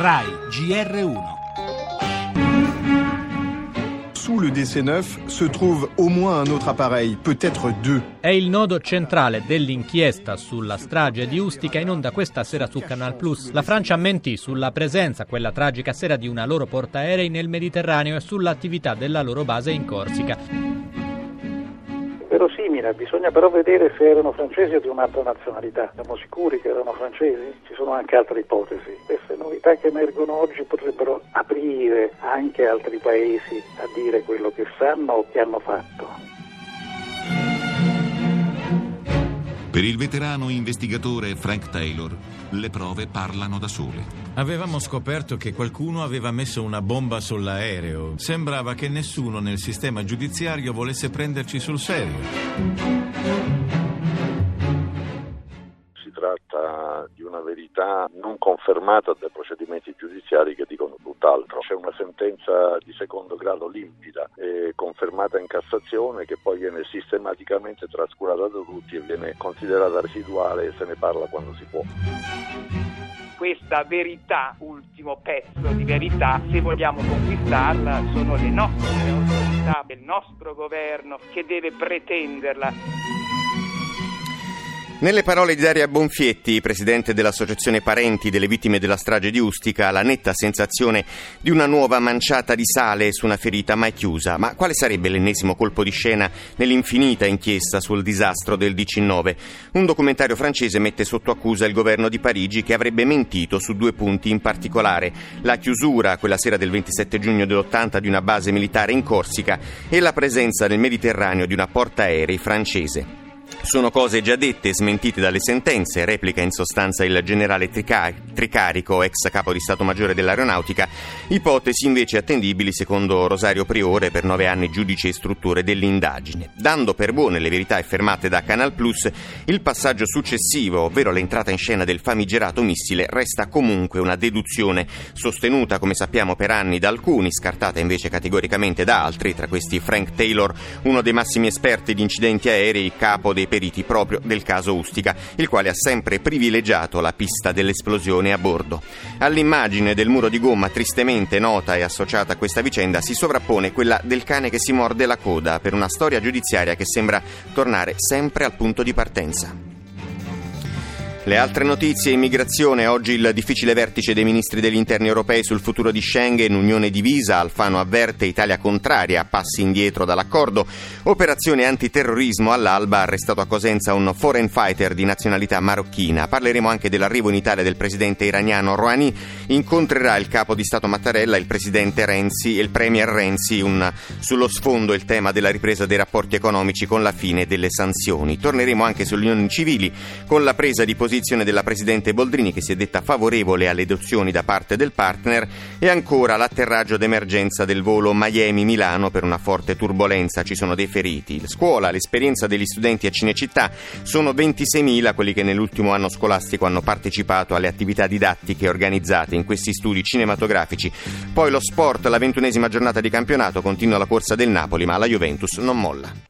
RAI GR1 Sous le DC9 se trouve au moins un autre appareil, peut-être deux. È il nodo centrale dell'inchiesta sulla strage di Ustica in onda questa sera su Canal Plus. La Francia mentì sulla presenza quella tragica sera di una loro portaerei nel Mediterraneo e sull'attività della loro base in Corsica verosimile, bisogna però vedere se erano francesi o di un'altra nazionalità. Siamo sicuri che erano francesi? Ci sono anche altre ipotesi. Queste novità che emergono oggi potrebbero aprire anche altri paesi a dire quello che sanno o che hanno fatto. Per il veterano investigatore Frank Taylor, le prove parlano da sole. Avevamo scoperto che qualcuno aveva messo una bomba sull'aereo. Sembrava che nessuno nel sistema giudiziario volesse prenderci sul serio. Si tratta di una verità non confermata dai procedimenti giudiziari che dicono tutt'altro. C'è una sentenza di secondo grado limpida e confermata in Cassazione che poi viene sistematicamente trascurata da tutti e viene considerata residuale e se ne parla quando si può questa verità, ultimo pezzo di verità, se vogliamo conquistarla, sono le nostre autorità, il nostro governo che deve pretenderla. Nelle parole di Daria Bonfietti, presidente dell'Associazione Parenti delle Vittime della strage di Ustica, la netta sensazione di una nuova manciata di sale su una ferita mai chiusa. Ma quale sarebbe l'ennesimo colpo di scena nell'infinita inchiesta sul disastro del 19? Un documentario francese mette sotto accusa il governo di Parigi che avrebbe mentito su due punti in particolare. La chiusura, quella sera del 27 giugno dell'80, di una base militare in Corsica e la presenza nel Mediterraneo di una portaerei francese. Sono cose già dette e smentite dalle sentenze, replica in sostanza il generale Tricarico, ex capo di Stato Maggiore dell'Aeronautica, ipotesi invece attendibili secondo Rosario Priore per nove anni giudice istruttore dell'indagine. Dando per buone le verità affermate da Canal Plus, il passaggio successivo, ovvero l'entrata in scena del famigerato missile, resta comunque una deduzione sostenuta come sappiamo per anni da alcuni, scartata invece categoricamente da altri, tra questi Frank Taylor, uno dei massimi esperti di incidenti aerei, capo dei periti proprio del caso Ustica, il quale ha sempre privilegiato la pista dell'esplosione a bordo. All'immagine del muro di gomma tristemente nota e associata a questa vicenda si sovrappone quella del cane che si morde la coda per una storia giudiziaria che sembra tornare sempre al punto di partenza. Le altre notizie, immigrazione, oggi il difficile vertice dei ministri degli interni europei sul futuro di Schengen, unione divisa, Alfano avverte, Italia contraria, passi indietro dall'accordo, operazione antiterrorismo all'alba, arrestato a Cosenza un foreign fighter di nazionalità marocchina. Parleremo anche dell'arrivo in Italia del presidente iraniano Rouhani, incontrerà il capo di Stato Mattarella, il presidente Renzi e il premier Renzi, un, sullo sfondo il tema della ripresa dei rapporti economici con la fine delle sanzioni. Torneremo anche sulle unioni civili con la presa di posizione posizione della Presidente Boldrini che si è detta favorevole alle adozioni da parte del partner e ancora l'atterraggio d'emergenza del volo Miami-Milano per una forte turbolenza, ci sono dei feriti. Scuola, l'esperienza degli studenti a Cinecittà sono 26.000 quelli che nell'ultimo anno scolastico hanno partecipato alle attività didattiche organizzate in questi studi cinematografici. Poi lo sport, la ventunesima giornata di campionato, continua la corsa del Napoli ma la Juventus non molla.